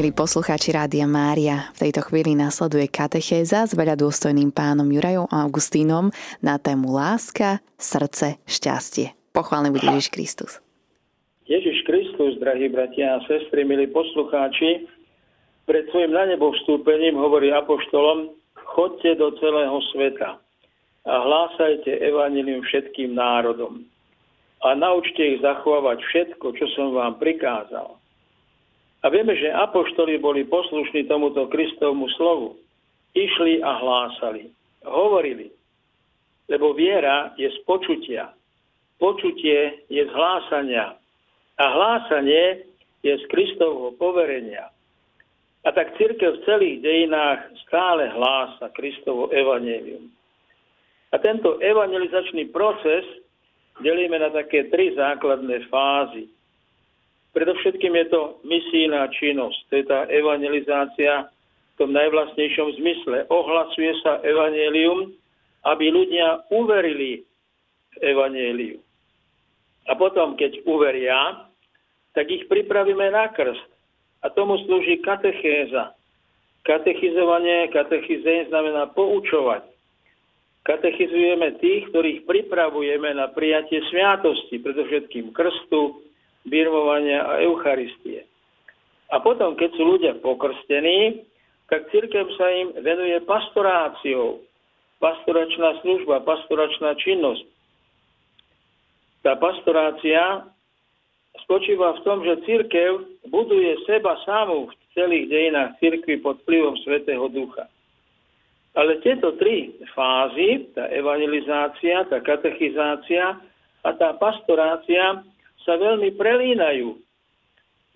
Milí poslucháči Rádia Mária, v tejto chvíli nasleduje katechéza s veľa dôstojným pánom Jurajom Augustínom na tému láska, srdce, šťastie. Pochválený bude Ježiš Kristus. Ježiš Kristus, drahí bratia a sestry, milí poslucháči, pred svojim na nebo vstúpením hovorí apoštolom, chodte do celého sveta a hlásajte evanilium všetkým národom a naučte ich zachovávať všetko, čo som vám prikázal a vieme, že apoštoli boli poslušní tomuto Kristovmu slovu. Išli a hlásali. Hovorili. Lebo viera je z počutia. Počutie je z hlásania. A hlásanie je z Kristovho poverenia. A tak církev v celých dejinách stále hlása Kristovo evanelium. A tento evangelizačný proces delíme na také tri základné fázy. Predovšetkým je to misijná činnosť, to je tá evangelizácia v tom najvlastnejšom zmysle. Ohlasuje sa evanelium, aby ľudia uverili v evaneliu. A potom, keď uveria, tak ich pripravíme na krst. A tomu slúži katechéza. Katechizovanie, katechizén znamená poučovať. Katechizujeme tých, ktorých pripravujeme na prijatie sviatosti, predovšetkým krstu, birmovania a Eucharistie. A potom, keď sú ľudia pokrstení, tak církev sa im venuje pastoráciou. Pastoračná služba, pastoračná činnosť. Tá pastorácia spočíva v tom, že církev buduje seba samú v celých dejinách církvy pod vplyvom Svetého Ducha. Ale tieto tri fázy, tá evangelizácia, tá katechizácia a tá pastorácia, sa veľmi prelínajú.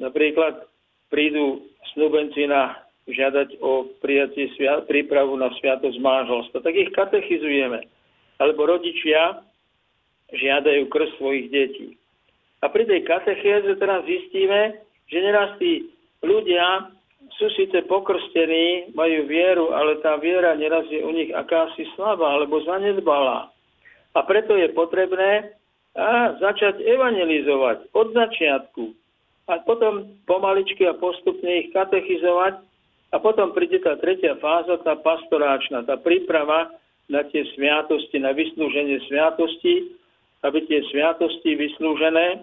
Napríklad prídu snúbenci na žiadať o prijatie prípravu na sviatosť manželstva, tak ich katechizujeme. Alebo rodičia žiadajú krst svojich detí. A pri tej katechéze teraz zistíme, že neraz tí ľudia sú síce pokrstení, majú vieru, ale tá viera neraz je u nich akási slabá alebo zanedbalá. A preto je potrebné a začať evangelizovať od začiatku a potom pomaličky a postupne ich katechizovať a potom príde tá tretia fáza, tá pastoráčna, tá príprava na tie sviatosti, na vyslúženie sviatosti, aby tie sviatosti vyslúžené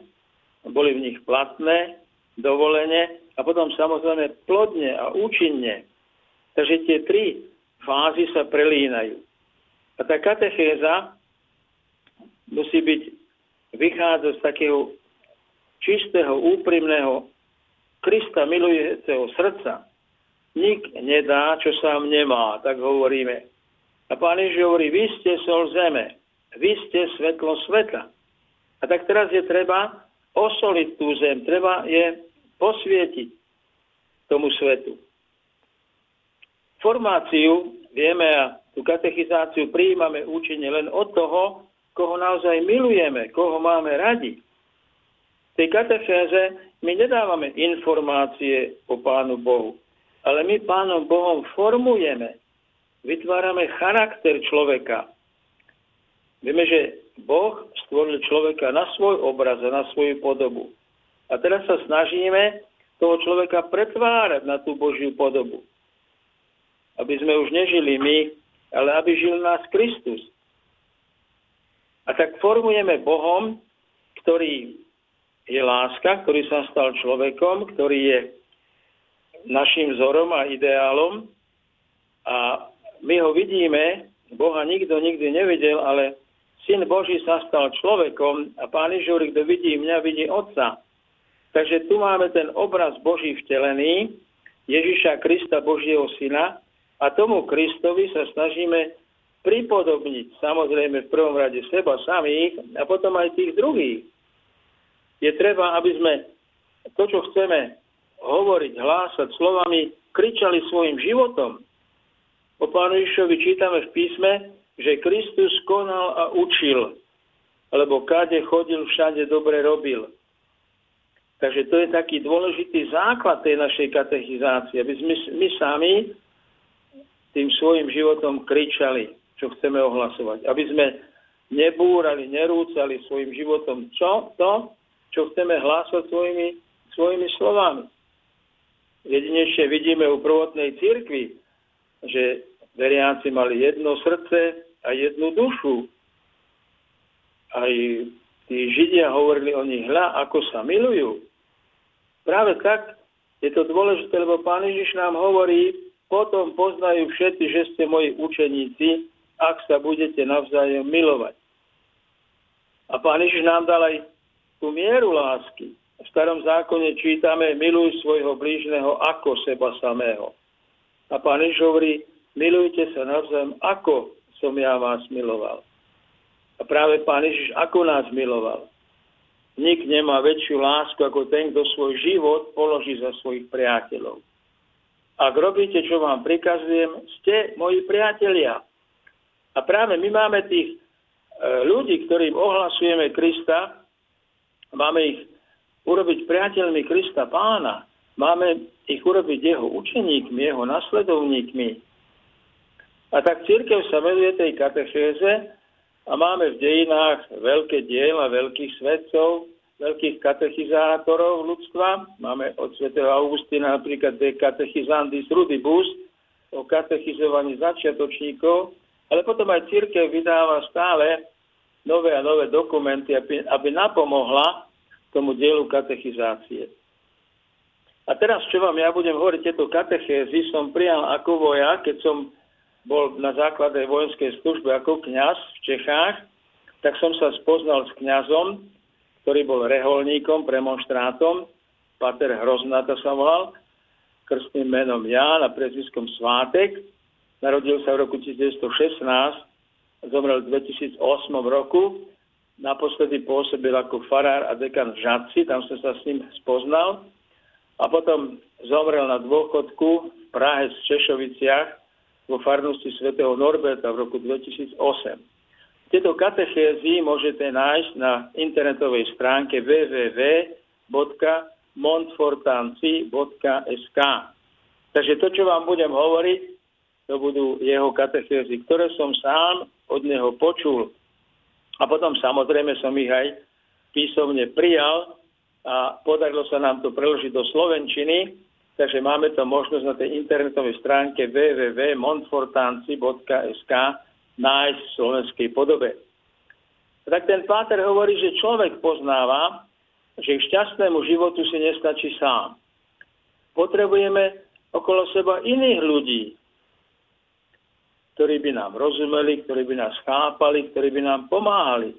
boli v nich platné, dovolene a potom samozrejme plodne a účinne. Takže tie tri fázy sa prelínajú. A tá katechéza musí byť vychádza z takého čistého, úprimného Krista milujúceho srdca. Nik nedá, čo sám nemá, tak hovoríme. A pán Ježiš hovorí, vy ste sol zeme, vy ste svetlo sveta. A tak teraz je treba osoliť tú zem, treba je posvietiť tomu svetu. Formáciu vieme a tú katechizáciu prijímame účinne len od toho, koho naozaj milujeme, koho máme radi. V tej katechéze my nedávame informácie o Pánu Bohu, ale my Pánom Bohom formujeme, vytvárame charakter človeka. Vieme, že Boh stvoril človeka na svoj obraz a na svoju podobu. A teraz sa snažíme toho človeka pretvárať na tú Božiu podobu. Aby sme už nežili my, ale aby žil nás Kristus. A tak formujeme Bohom, ktorý je láska, ktorý sa stal človekom, ktorý je našim vzorom a ideálom. A my ho vidíme, Boha nikto nikdy nevidel, ale Syn Boží sa stal človekom a Pán Ježiš kto vidí mňa, vidí Otca. Takže tu máme ten obraz Boží vtelený, Ježiša Krista, Božieho Syna, a tomu Kristovi sa snažíme pripodobniť samozrejme v prvom rade seba samých a potom aj tých druhých. Je treba, aby sme to, čo chceme hovoriť, hlásať slovami, kričali svojim životom. O pánu Ježišovi čítame v písme, že Kristus konal a učil, lebo kade chodil, všade dobre robil. Takže to je taký dôležitý základ tej našej katechizácie, aby sme my sami tým svojim životom kričali čo chceme ohlasovať. Aby sme nebúrali, nerúcali svojim životom čo? To, čo chceme hlásať svojimi, svojimi slovami. Jedinečne vidíme u prvotnej cirkvi, že veriaci mali jedno srdce a jednu dušu. Aj tí Židia hovorili o nich, hľa, ako sa milujú. Práve tak je to dôležité, lebo Pán Ježiš nám hovorí, potom poznajú všetci, že ste moji učeníci, ak sa budete navzájom milovať. A Pán Ježiš nám dal aj tú mieru lásky. V starom zákone čítame, miluj svojho blížneho ako seba samého. A pán Ježiš hovorí, milujte sa navzájom, ako som ja vás miloval. A práve pán Ježiš ako nás miloval. Nik nemá väčšiu lásku ako ten, kto svoj život položí za svojich priateľov. Ak robíte, čo vám prikazujem, ste moji priatelia. A práve my máme tých e, ľudí, ktorým ohlasujeme Krista, máme ich urobiť priateľmi Krista pána. Máme ich urobiť jeho učeníkmi, jeho nasledovníkmi. A tak církev sa venuje tej katechéze a máme v dejinách veľké diela veľkých svetcov, veľkých katechizátorov ľudstva. Máme od sv. Augustína napríklad de katechizandis rudibus o katechizovaní začiatočníkov, ale potom aj církev vydáva stále nové a nové dokumenty, aby, aby napomohla tomu dielu katechizácie. A teraz, čo vám ja budem hovoriť, tieto katechézy som prijal ako vojak, keď som bol na základe vojenskej služby ako kňaz v Čechách, tak som sa spoznal s kňazom, ktorý bol reholníkom, premonštrátom, Pater Hroznata sa volal, krstným menom Ján a prezviskom Svátek. Narodil sa v roku 1916, zomrel v 2008 roku naposledy pôsobil ako farár a dekan v Žadci, tam som sa s ním spoznal a potom zomrel na dôchodku v Prahe v Češoviciach vo farnosti svätého Norberta v roku 2008. Tieto katechézy môžete nájsť na internetovej stránke www.montfortanci.sk Takže to, čo vám budem hovoriť, to budú jeho katechézy, ktoré som sám od neho počul a potom samozrejme som ich aj písomne prijal a podarilo sa nám to preložiť do Slovenčiny, takže máme to možnosť na tej internetovej stránke www.montfortanci.sk nájsť v slovenskej podobe. Tak ten páter hovorí, že človek poznáva, že k šťastnému životu si nestačí sám. Potrebujeme okolo seba iných ľudí, ktorí by nám rozumeli, ktorí by nás chápali, ktorí by nám pomáhali.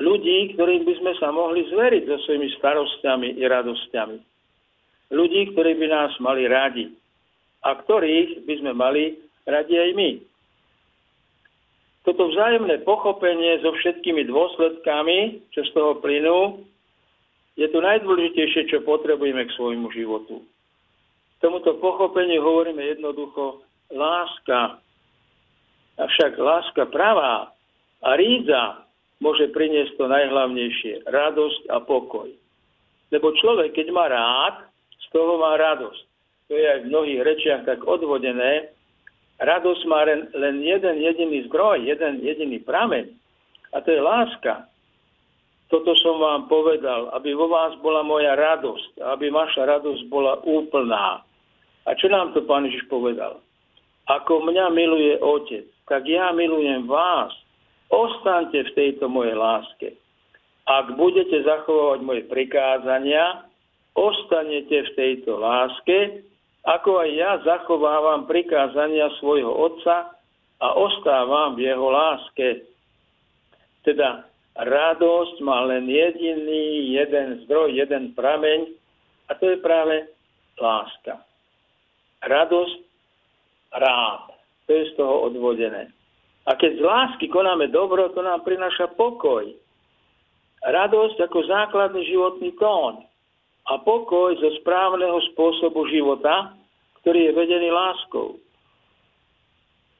Ľudí, ktorým by sme sa mohli zveriť so svojimi starostiami i radosťami. Ľudí, ktorí by nás mali radi a ktorých by sme mali radi aj my. Toto vzájomné pochopenie so všetkými dôsledkami, čo z toho plynú, je to najdôležitejšie, čo potrebujeme k svojmu životu. Tomuto pochopeniu hovoríme jednoducho láska, Avšak láska pravá a rídza môže priniesť to najhlavnejšie, radosť a pokoj. Lebo človek, keď má rád, z toho má radosť. To je aj v mnohých rečiach tak odvodené. Radosť má len, len jeden jediný zdroj, jeden jediný prameň. A to je láska. Toto som vám povedal, aby vo vás bola moja radosť, aby vaša radosť bola úplná. A čo nám to pán Ježiš povedal? Ako mňa miluje Otec, tak ja milujem vás. Ostaňte v tejto mojej láske. Ak budete zachovávať moje prikázania, ostanete v tejto láske, ako aj ja zachovávam prikázania svojho Otca a ostávam v jeho láske. Teda radosť má len jediný jeden zdroj, jeden prameň a to je práve láska. Radosť rád. To je z toho odvodené. A keď z lásky konáme dobro, to nám prináša pokoj. Radosť ako základný životný tón. A pokoj zo správneho spôsobu života, ktorý je vedený láskou.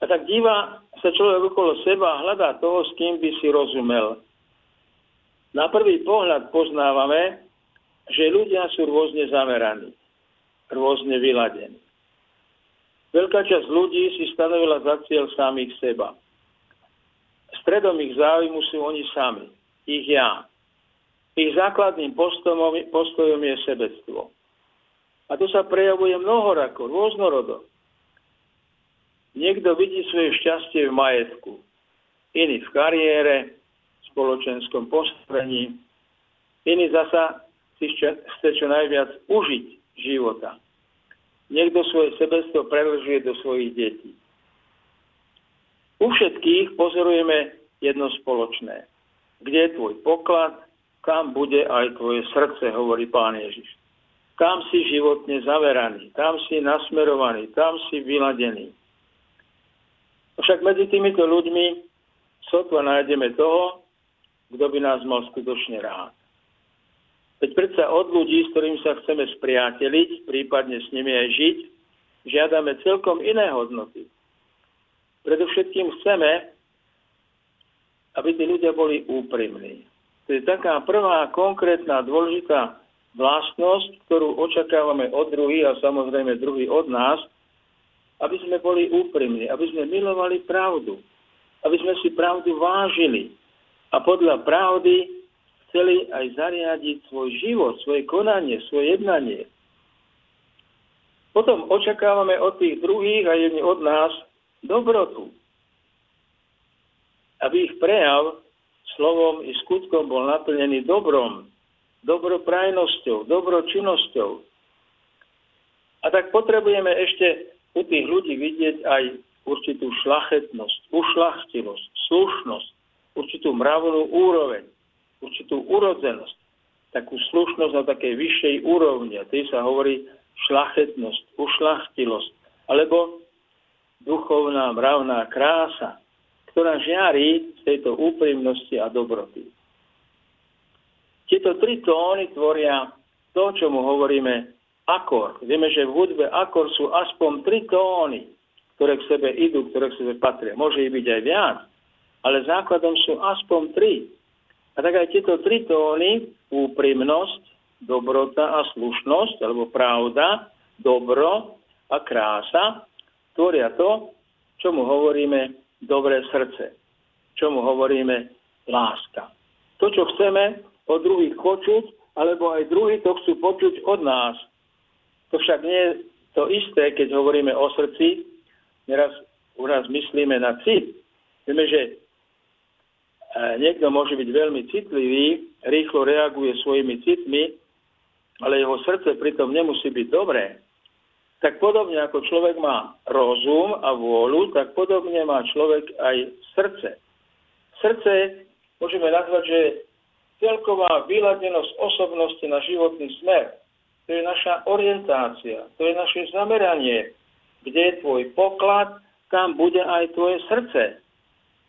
A tak díva sa človek okolo seba a hľadá toho, s kým by si rozumel. Na prvý pohľad poznávame, že ľudia sú rôzne zameraní, rôzne vyladení. Veľká časť ľudí si stanovila za cieľ samých seba. Stredom ich záujmu sú oni sami, ich ja. Ich základným postojom, postojom je sebectvo. A to sa prejavuje mnohorako, rôznorodo. Niekto vidí svoje šťastie v majetku, iný v kariére, v spoločenskom postavení, iný zasa si chce čo najviac užiť života. Niekto svoje sebestvo preložuje do svojich detí. U všetkých pozorujeme jedno spoločné. Kde je tvoj poklad, kam bude aj tvoje srdce, hovorí pán Ježiš. Kam si životne zaveraný, tam si nasmerovaný, tam si vyladený. Však medzi týmito ľuďmi sotva nájdeme toho, kto by nás mal skutočne rád. Veď predsa od ľudí, s ktorými sa chceme spriateliť, prípadne s nimi aj žiť, žiadame celkom iné hodnoty. Predovšetkým chceme, aby tí ľudia boli úprimní. To je taká prvá konkrétna dôležitá vlastnosť, ktorú očakávame od druhých a samozrejme druhý od nás, aby sme boli úprimní, aby sme milovali pravdu, aby sme si pravdu vážili a podľa pravdy chceli aj zariadiť svoj život, svoje konanie, svoje jednanie. Potom očakávame od tých druhých a jedni od nás dobrotu. Aby ich prejav slovom i skutkom bol naplnený dobrom, dobroprajnosťou, dobročinnosťou. A tak potrebujeme ešte u tých ľudí vidieť aj určitú šlachetnosť, ušlachtilosť, slušnosť, určitú mravnú úroveň, určitú urodzenosť, takú slušnosť na takej vyššej úrovni. A tým sa hovorí šlachetnosť, ušlachtilosť, alebo duchovná mravná krása ktorá žiari z tejto úprimnosti a dobroty. Tieto tri tóny tvoria to, čo mu hovoríme akord. Vieme, že v hudbe akord sú aspoň tri tóny, ktoré k sebe idú, ktoré k sebe patria. Môže ich byť aj viac, ale základom sú aspoň tri. A tak aj tieto tri tóny, úprimnosť, dobrota a slušnosť, alebo pravda, dobro a krása, tvoria to, čo mu hovoríme dobré srdce. Čomu hovoríme láska. To, čo chceme od druhých počuť, alebo aj druhí to chcú počuť od nás. To však nie je to isté, keď hovoríme o srdci. Neraz u nás myslíme na cit. Vieme, že niekto môže byť veľmi citlivý, rýchlo reaguje svojimi citmi, ale jeho srdce pritom nemusí byť dobré tak podobne ako človek má rozum a vôľu, tak podobne má človek aj srdce. Srdce môžeme nazvať, že celková vyladenosť osobnosti na životný smer. To je naša orientácia, to je naše zameranie. Kde je tvoj poklad, tam bude aj tvoje srdce.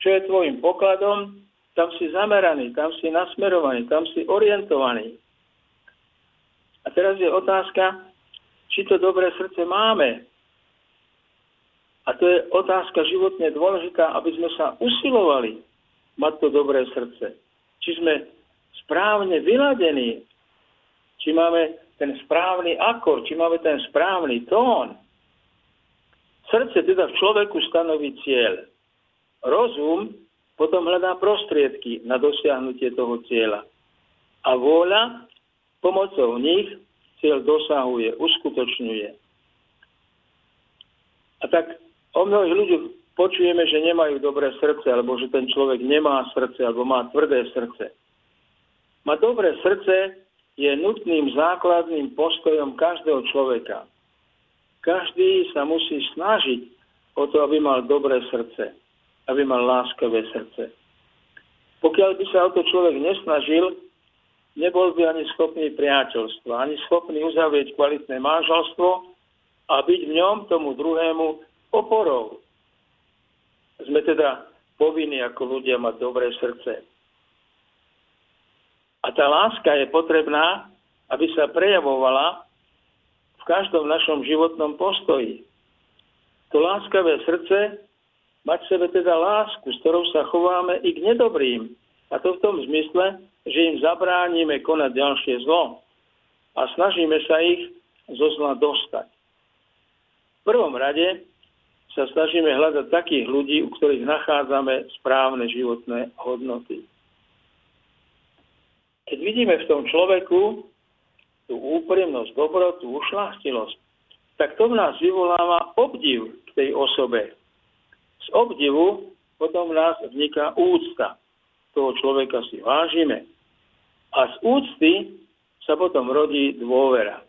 Čo je tvojim pokladom, tam si zameraný, tam si nasmerovaný, tam si orientovaný. A teraz je otázka, či to dobré srdce máme. A to je otázka životne dôležitá, aby sme sa usilovali mať to dobré srdce. Či sme správne vyladení, či máme ten správny akor, či máme ten správny tón. Srdce teda v človeku stanoví cieľ. Rozum potom hľadá prostriedky na dosiahnutie toho cieľa. A vôľa pomocou nich cieľ dosahuje, uskutočňuje. A tak o mnohých ľudí počujeme, že nemajú dobré srdce, alebo že ten človek nemá srdce, alebo má tvrdé srdce. Má dobré srdce je nutným základným postojom každého človeka. Každý sa musí snažiť o to, aby mal dobré srdce, aby mal láskavé srdce. Pokiaľ by sa o to človek nesnažil, nebol by ani schopný priateľstva, ani schopný uzavrieť kvalitné manželstvo a byť v ňom tomu druhému oporou. Sme teda povinní ako ľudia mať dobré srdce. A tá láska je potrebná, aby sa prejavovala v každom našom životnom postoji. To láskavé srdce mať v sebe teda lásku, s ktorou sa chováme i k nedobrým. A to v tom zmysle, že im zabránime konať ďalšie zlo a snažíme sa ich zo zla dostať. V prvom rade sa snažíme hľadať takých ľudí, u ktorých nachádzame správne životné hodnoty. Keď vidíme v tom človeku tú úprimnosť, dobrotu, ušlachtilosť, tak to v nás vyvoláva obdiv k tej osobe. Obdivu potom v nás vzniká úcta. Toho človeka si vážime. A z úcty sa potom rodí dôvera.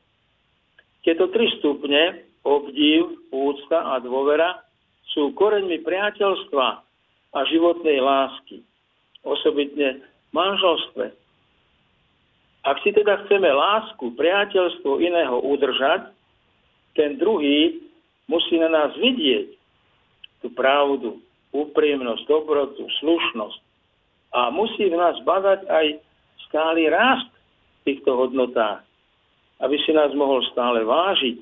Tieto tri stupne, obdiv, úcta a dôvera, sú koreňmi priateľstva a životnej lásky. Osobitne v manželstve. Ak si teda chceme lásku, priateľstvo iného udržať, ten druhý musí na nás vidieť tú pravdu, úprimnosť, dobrotu, slušnosť. A musí v nás badať aj stály rast týchto hodnotách, aby si nás mohol stále vážiť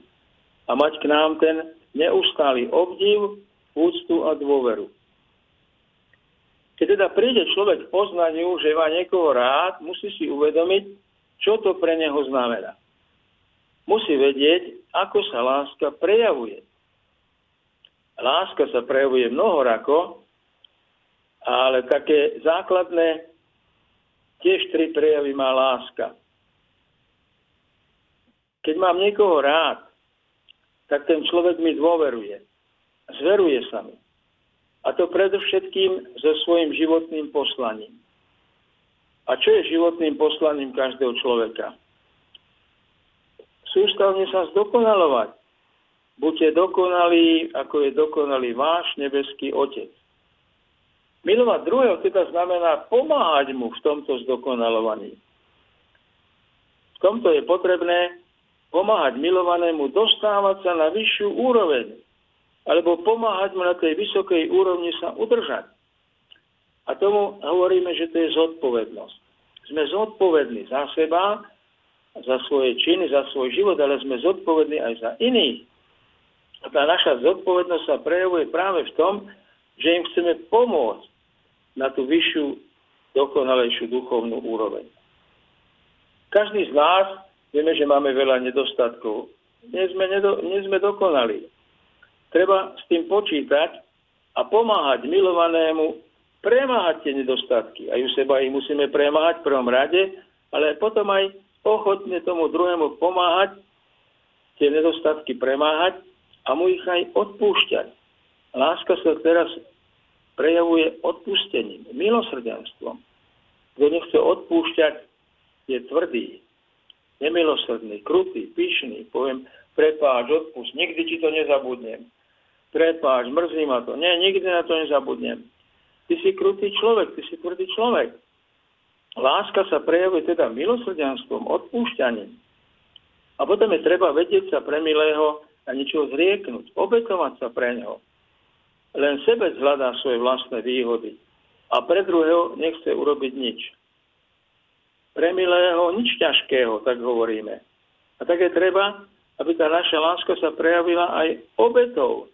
a mať k nám ten neustály obdiv, úctu a dôveru. Keď teda príde človek k poznaniu, že má niekoho rád, musí si uvedomiť, čo to pre neho znamená. Musí vedieť, ako sa láska prejavuje. Láska sa prejavuje mnohorako, ale také základné tiež tri prejavy má láska. Keď mám niekoho rád, tak ten človek mi dôveruje. Zveruje sa mi. A to predovšetkým so svojím životným poslaním. A čo je životným poslaním každého človeka? Sústavne sa zdokonalovať. Buďte dokonalí, ako je dokonalý váš nebeský Otec. Milovať druhého teda znamená pomáhať mu v tomto zdokonalovaní. V tomto je potrebné pomáhať milovanému dostávať sa na vyššiu úroveň, alebo pomáhať mu na tej vysokej úrovni sa udržať. A tomu hovoríme, že to je zodpovednosť. Sme zodpovední za seba, za svoje činy, za svoj život, ale sme zodpovední aj za iných. A tá naša zodpovednosť sa prejavuje práve v tom, že im chceme pomôcť na tú vyššiu, dokonalejšiu duchovnú úroveň. Každý z nás Vieme, že máme veľa nedostatkov. Nie sme, nedo, nie sme dokonali. Treba s tým počítať a pomáhať milovanému premáhať tie nedostatky. Aj u seba ich musíme premáhať v prvom rade, ale potom aj ochotne tomu druhému pomáhať, tie nedostatky premáhať a mu ich aj odpúšťať. Láska sa teraz prejavuje odpustením, milosrdenstvom. Kto nechce odpúšťať, je tvrdý nemilosrdný, krutý, pyšný, poviem, prepáč, odpust, nikdy ti to nezabudnem. Prepáč, mrzí ma to. Nie, nikdy na to nezabudnem. Ty si krutý človek, ty si tvrdý človek. Láska sa prejavuje teda milosrdenstvom, odpúšťaním. A potom je treba vedieť sa pre milého a niečo zrieknúť, obetovať sa pre neho. Len sebec hľadá svoje vlastné výhody a pre druhého nechce urobiť nič pre milého nič ťažkého, tak hovoríme. A tak je treba, aby tá naša láska sa prejavila aj obetou.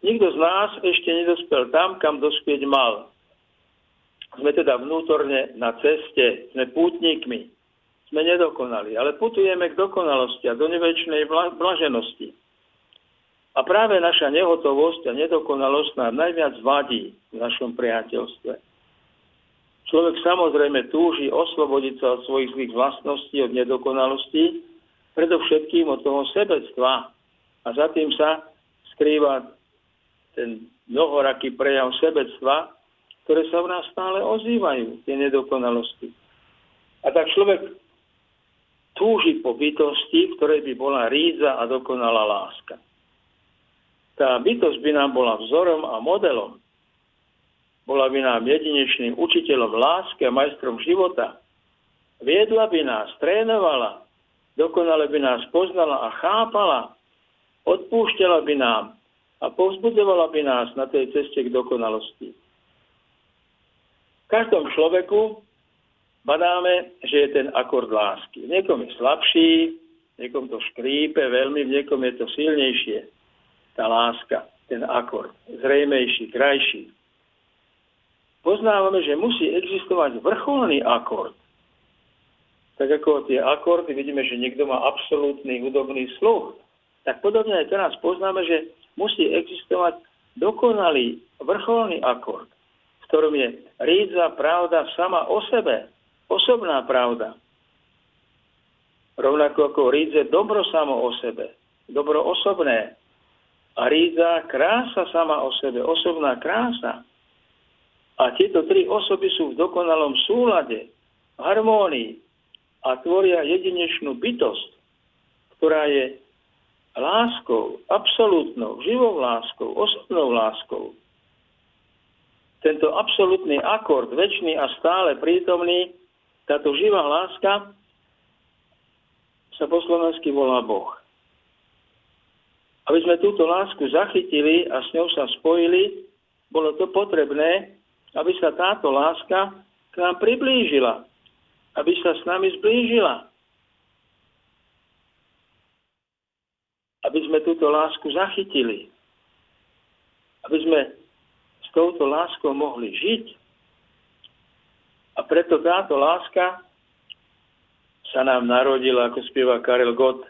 Nikto z nás ešte nedospel tam, kam dospieť mal. Sme teda vnútorne na ceste, sme pútnikmi, sme nedokonali, ale putujeme k dokonalosti a do nevečnej blaženosti. A práve naša nehotovosť a nedokonalosť nám najviac vadí v našom priateľstve. Človek samozrejme túži oslobodiť sa od svojich zlých vlastností, od nedokonalostí, predovšetkým od toho sebectva. A za tým sa skrýva ten mnohoraký prejav sebectva, ktoré sa v nás stále ozývajú, tie nedokonalosti. A tak človek túži po bytosti, v ktorej by bola ríza a dokonalá láska. Tá bytosť by nám bola vzorom a modelom bola by nám jedinečným učiteľom lásky a majstrom života, viedla by nás, trénovala, dokonale by nás poznala a chápala, odpúšťala by nám a povzbudzovala by nás na tej ceste k dokonalosti. V každom človeku badáme, že je ten akord lásky. V niekom je slabší, v niekom to škrípe veľmi, v niekom je to silnejšie. Tá láska, ten akord, zrejmejší, krajší poznávame, že musí existovať vrcholný akord. Tak ako tie akordy, vidíme, že niekto má absolútny hudobný sluch, tak podobne aj teraz poznáme, že musí existovať dokonalý vrcholný akord, v ktorom je rídza pravda sama o sebe, osobná pravda. rovnako ako rídze dobro samo o sebe, dobro osobné. A rídza krása sama o sebe, osobná krása. A tieto tri osoby sú v dokonalom súlade, harmónii a tvoria jedinečnú bytosť, ktorá je láskou, absolútnou, živou láskou, osobnou láskou. Tento absolútny akord, väčší a stále prítomný, táto živá láska sa po slovensky volá Boh. Aby sme túto lásku zachytili a s ňou sa spojili, bolo to potrebné, aby sa táto láska k nám priblížila, aby sa s nami zblížila. Aby sme túto lásku zachytili. Aby sme s touto láskou mohli žiť. A preto táto láska sa nám narodila, ako spieva Karel Gott.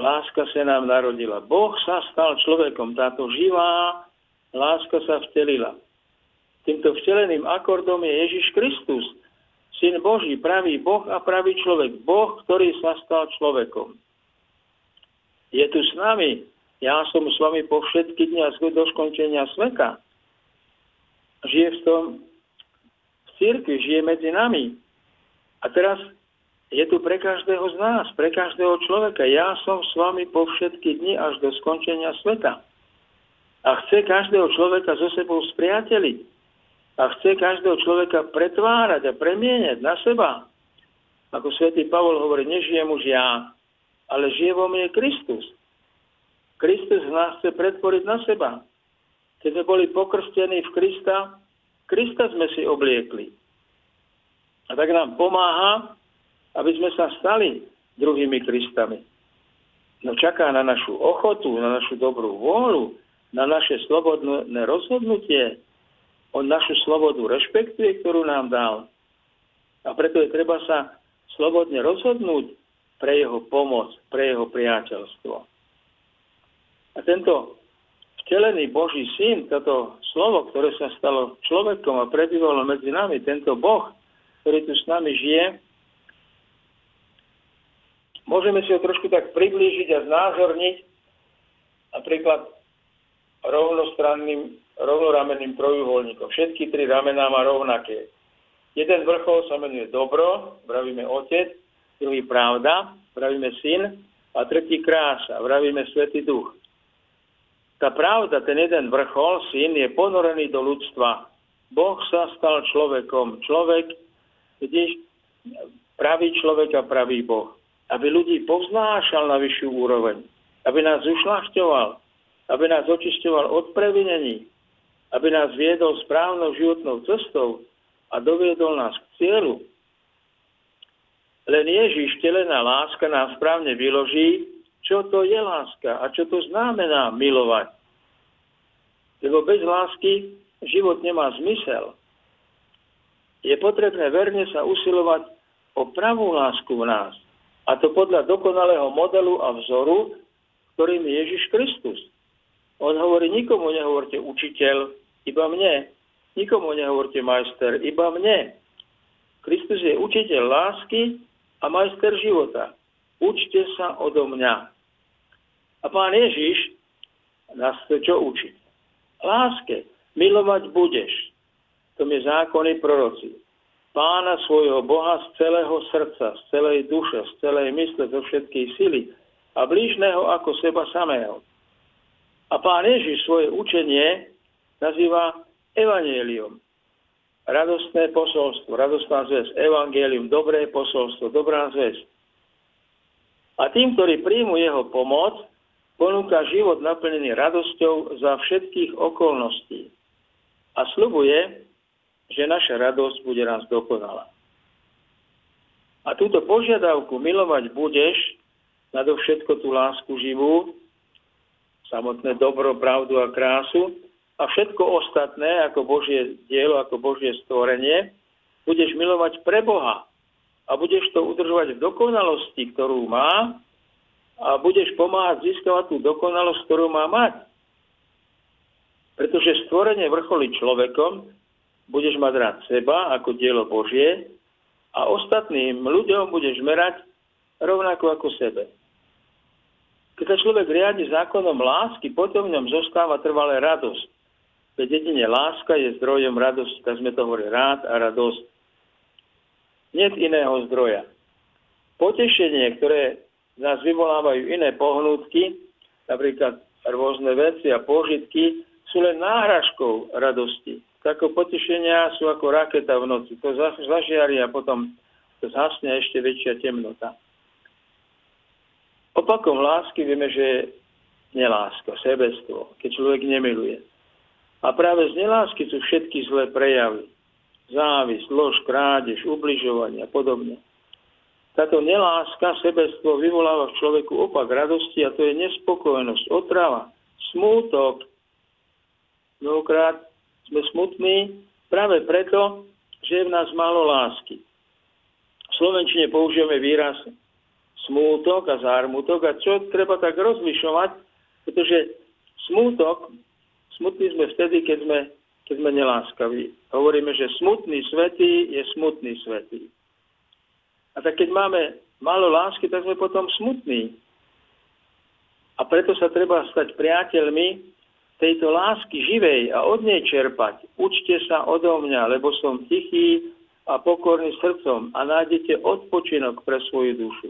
Láska sa nám narodila. Boh sa stal človekom. Táto živá láska sa vtelila. Týmto vteleným akordom je Ježiš Kristus, Syn Boží, pravý Boh a pravý človek. Boh, ktorý sa stal človekom. Je tu s nami. Ja som s vami po všetky dni a do skončenia sveta. Žije v tom církvi, žije medzi nami. A teraz je tu pre každého z nás, pre každého človeka. Ja som s vami po všetky dni až do skončenia sveta. A chce každého človeka so sebou spriateliť. A chce každého človeka pretvárať a premieňať na seba. Ako svätý Pavol hovorí, nežijem už ja, ale žije vo mne Kristus. Kristus nás chce pretvoriť na seba. Keď sme boli pokrstení v Krista, Krista sme si obliekli. A tak nám pomáha aby sme sa stali druhými Kristami. No čaká na našu ochotu, na našu dobrú vôľu, na naše slobodné rozhodnutie. On našu slobodu rešpektuje, ktorú nám dal. A preto je treba sa slobodne rozhodnúť pre jeho pomoc, pre jeho priateľstvo. A tento vtelený Boží syn, toto slovo, ktoré sa stalo človekom a prebývalo medzi nami, tento Boh, ktorý tu s nami žije, Môžeme si ho trošku tak priblížiť a znázorniť napríklad rovnostranným, rovnoramenným trojuholníkom. Všetky tri ramená má rovnaké. Jeden vrchol sa menuje dobro, vravíme otec, druhý pravda, vravíme syn a tretí krása, vravíme svetý duch. Tá pravda, ten jeden vrchol, syn, je ponorený do ľudstva. Boh sa stal človekom. Človek, vidíš, pravý človek a pravý Boh aby ľudí povznášal na vyššiu úroveň, aby nás ušľachťoval, aby nás očisťoval od previnení, aby nás viedol správnou životnou cestou a doviedol nás k cieľu. Len Ježiš, telená láska, nám správne vyloží, čo to je láska a čo to znamená milovať. Lebo bez lásky život nemá zmysel. Je potrebné verne sa usilovať o pravú lásku v nás. A to podľa dokonalého modelu a vzoru, ktorým je Ježiš Kristus. On hovorí, nikomu nehovorte učiteľ, iba mne. Nikomu nehovorte majster, iba mne. Kristus je učiteľ lásky a majster života. Učte sa odo mňa. A pán Ježiš nás chce čo učiť? Láske. Milovať budeš. To je zákony proroci pána svojho Boha z celého srdca, z celej duše, z celej mysle, zo všetkej sily a blížneho ako seba samého. A pán Ježiš svoje učenie nazýva evanielium. Radostné posolstvo, radostná zväz, evangelium, dobré posolstvo, dobrá zväz. A tým, ktorí príjmu jeho pomoc, ponúka život naplnený radosťou za všetkých okolností. A slubuje, že naša radosť bude raz dokonalá. A túto požiadavku milovať budeš nadovšetko tú lásku živú, samotné dobro, pravdu a krásu a všetko ostatné ako Božie dielo, ako Božie stvorenie, budeš milovať pre Boha a budeš to udržovať v dokonalosti, ktorú má a budeš pomáhať získavať tú dokonalosť, ktorú má mať. Pretože stvorenie vrcholí človekom, budeš mať rád seba ako dielo Božie a ostatným ľuďom budeš merať rovnako ako sebe. Keď sa človek riadi zákonom lásky, potom v ňom zostáva trvalé radosť. Veď jedine láska je zdrojom radosti, tak sme to hovorili, rád a radosť. Nie iného zdroja. Potešenie, ktoré nás vyvolávajú iné pohnutky, napríklad rôzne veci a požitky, sú len náhražkou radosti. Tako potešenia sú ako raketa v noci. To zažiari a potom to zhasne ešte väčšia temnota. Opakom lásky vieme, že je neláska, sebestvo, keď človek nemiluje. A práve z nelásky sú všetky zlé prejavy. Závisť, lož, krádež, ubližovanie a podobne. Táto neláska, sebestvo vyvoláva v človeku opak radosti a to je nespokojnosť, otrava, smútok. Mnohokrát sme smutní práve preto, že je v nás málo lásky. V Slovenčine použijeme výraz smútok a zármutok a čo treba tak rozlišovať, pretože smútok Smutní sme vtedy, keď sme, keď sme neláskaví. Hovoríme, že smutný svetý je smutný svetý. A tak keď máme málo lásky, tak sme potom smutní. A preto sa treba stať priateľmi tejto lásky živej a od nej čerpať. Učte sa odo mňa, lebo som tichý a pokorný srdcom a nájdete odpočinok pre svoju dušu.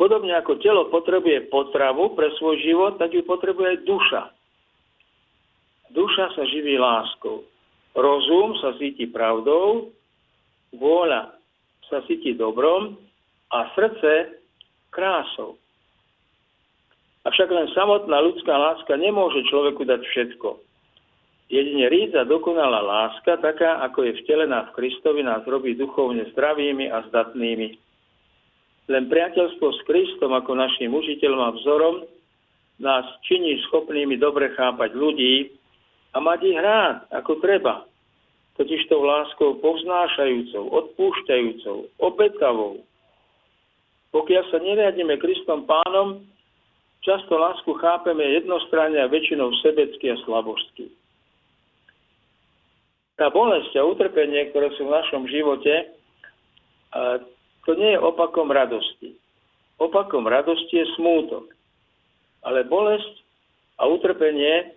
Podobne ako telo potrebuje potravu pre svoj život, tak ju potrebuje aj duša. Duša sa živí láskou. Rozum sa cíti pravdou, vôľa sa cíti dobrom a srdce krásou. Avšak len samotná ľudská láska nemôže človeku dať všetko. Jedine rídza dokonalá láska, taká ako je vtelená v Kristovi, nás robí duchovne zdravými a zdatnými. Len priateľstvo s Kristom ako našim užiteľom a vzorom nás činí schopnými dobre chápať ľudí a mať ich rád, ako treba. Totiž tou láskou povznášajúcou, odpúšťajúcou, obetavou. Pokiaľ sa neriadíme Kristom pánom, často lásku chápeme jednostranne a väčšinou sebecky a slabožsky. Tá bolesť a utrpenie, ktoré sú v našom živote, to nie je opakom radosti. Opakom radosti je smútok. Ale bolesť a utrpenie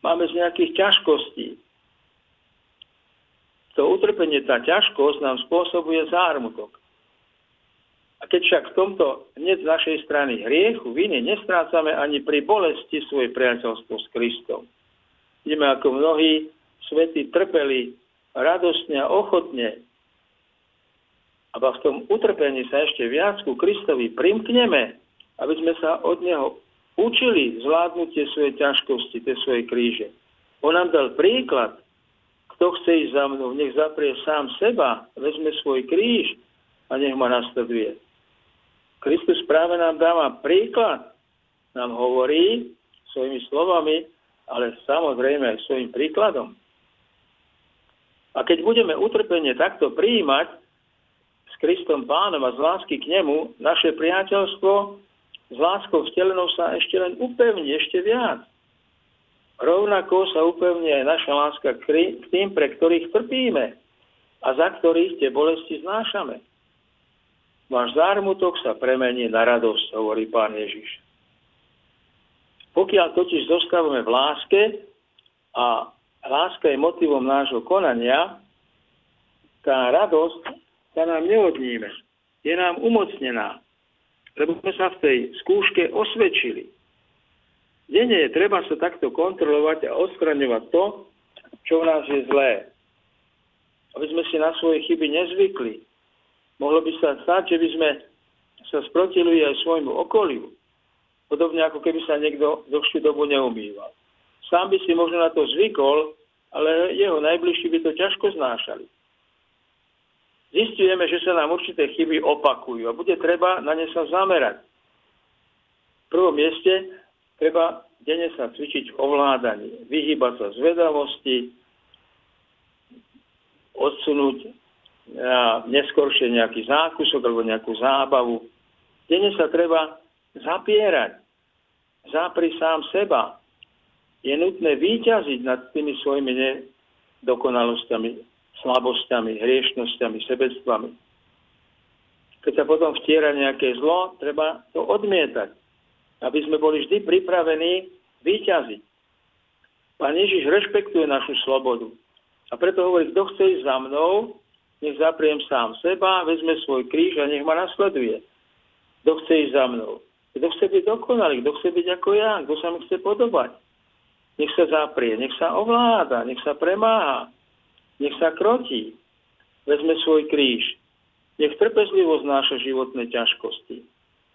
máme z nejakých ťažkostí. To utrpenie, tá ťažkosť nám spôsobuje zármutok. A keď však v tomto hneď z našej strany hriechu, viny, nestrácame ani pri bolesti svoje priateľstvo s Kristom. Ideme ako mnohí svety trpeli radostne a ochotne a v tom utrpení sa ešte viac ku Kristovi primkneme, aby sme sa od Neho učili zvládnuť tie svoje ťažkosti, tie svoje kríže. On nám dal príklad, kto chce ísť za mnou, nech zaprie sám seba, vezme svoj kríž a nech ma nasleduje. Kristus práve nám dáva príklad, nám hovorí svojimi slovami, ale samozrejme aj svojim príkladom. A keď budeme utrpenie takto prijímať, s Kristom pánom a z lásky k nemu, naše priateľstvo s láskou vtelenou sa ešte len upevní, ešte viac. Rovnako sa upevní aj naša láska k tým, pre ktorých trpíme a za ktorých tie bolesti znášame. Váš zármutok sa premení na radosť, hovorí pán Ježiš. Pokiaľ totiž zostávame v láske a láska je motivom nášho konania, tá radosť sa nám neodníme. Je nám umocnená, lebo sme sa v tej skúške osvedčili. Denne je treba sa takto kontrolovať a odstraňovať to, čo v nás je zlé. Aby sme si na svoje chyby nezvykli. Mohlo by sa stať, že by sme sa sprotilili aj svojmu okoliu. Podobne ako keby sa niekto dlhšiu dobu neumýval. Sám by si možno na to zvykol, ale jeho najbližší by to ťažko znášali zistujeme, že sa nám určité chyby opakujú a bude treba na ne sa zamerať. V prvom mieste treba denne sa cvičiť v ovládaní, vyhýbať sa zvedavosti, odsunúť na neskôršie nejaký zákusok alebo nejakú zábavu. Denne sa treba zapierať, zapri sám seba. Je nutné výťaziť nad tými svojimi nedokonalosťami, slabosťami, hriešnosťami, sebectvami. keď sa potom vtiera nejaké zlo, treba to odmietať. Aby sme boli vždy pripravení výťaziť. Pán Ježiš rešpektuje našu slobodu. A preto hovorí, kto chce ísť za mnou, nech zapriem sám seba, vezme svoj kríž a nech ma nasleduje. Kto chce ísť za mnou? Kto chce byť dokonalý? Kto chce byť ako ja? Kto sa mi chce podobať? Nech sa zaprie, nech sa ovláda, nech sa premáha, nech sa krotí. Vezme svoj kríž. Nech trpezlivo znáša životné ťažkosti.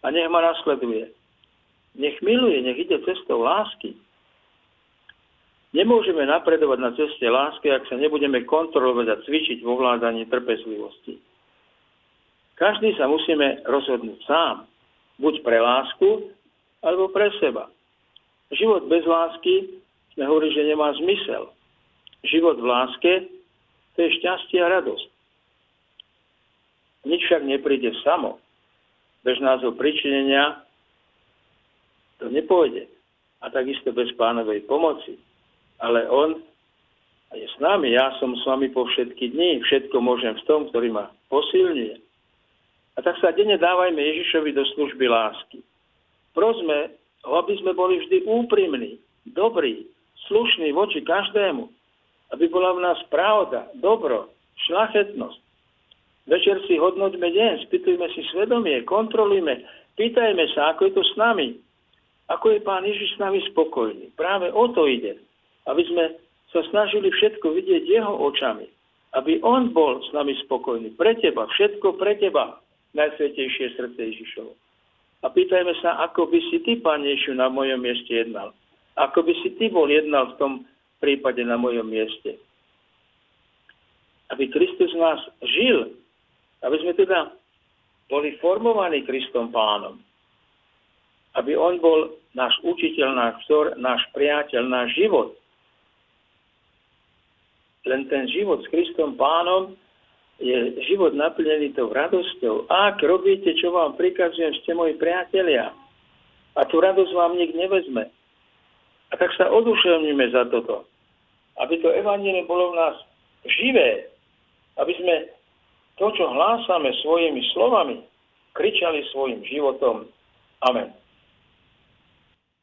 A nech ma nasleduje. Nech miluje, nech ide cestou lásky. Nemôžeme napredovať na ceste lásky, ak sa nebudeme kontrolovať a cvičiť vo vládaní trpezlivosti. Každý sa musíme rozhodnúť sám. Buď pre lásku, alebo pre seba. Život bez lásky sme hovorili, že nemá zmysel. Život v láske to je šťastie a radosť. Nič však nepríde samo. Bez názov pričinenia to nepôjde. A takisto bez pánovej pomoci ale on je s nami. Ja som s vami po všetky dní. Všetko môžem v tom, ktorý ma posilňuje. A tak sa denne dávajme Ježišovi do služby lásky. Prosme ho, aby sme boli vždy úprimní, dobrí, slušní voči každému. Aby bola v nás pravda, dobro, šlachetnosť. Večer si hodnoťme deň, spýtujme si svedomie, kontrolujme, pýtajme sa, ako je to s nami. Ako je Pán Ježiš s nami spokojný. Práve o to ide aby sme sa snažili všetko vidieť jeho očami. Aby on bol s nami spokojný. Pre teba, všetko pre teba, najsvetejšie srdce Ježišovo. A pýtajme sa, ako by si ty, Pán Ježišu, na mojom mieste jednal. Ako by si ty bol jednal v tom prípade na mojom mieste. Aby Kristus nás žil. Aby sme teda boli formovaní Kristom pánom. Aby on bol náš učiteľ, náš vzor, náš priateľ, náš život. Len ten život s Kristom pánom je život naplnený tou radosťou. Ak robíte, čo vám prikazujem, ste moji priatelia. A tú radosť vám nik nevezme. A tak sa oduševníme za toto. Aby to evanílium bolo v nás živé. Aby sme to, čo hlásame svojimi slovami, kričali svojim životom. Amen.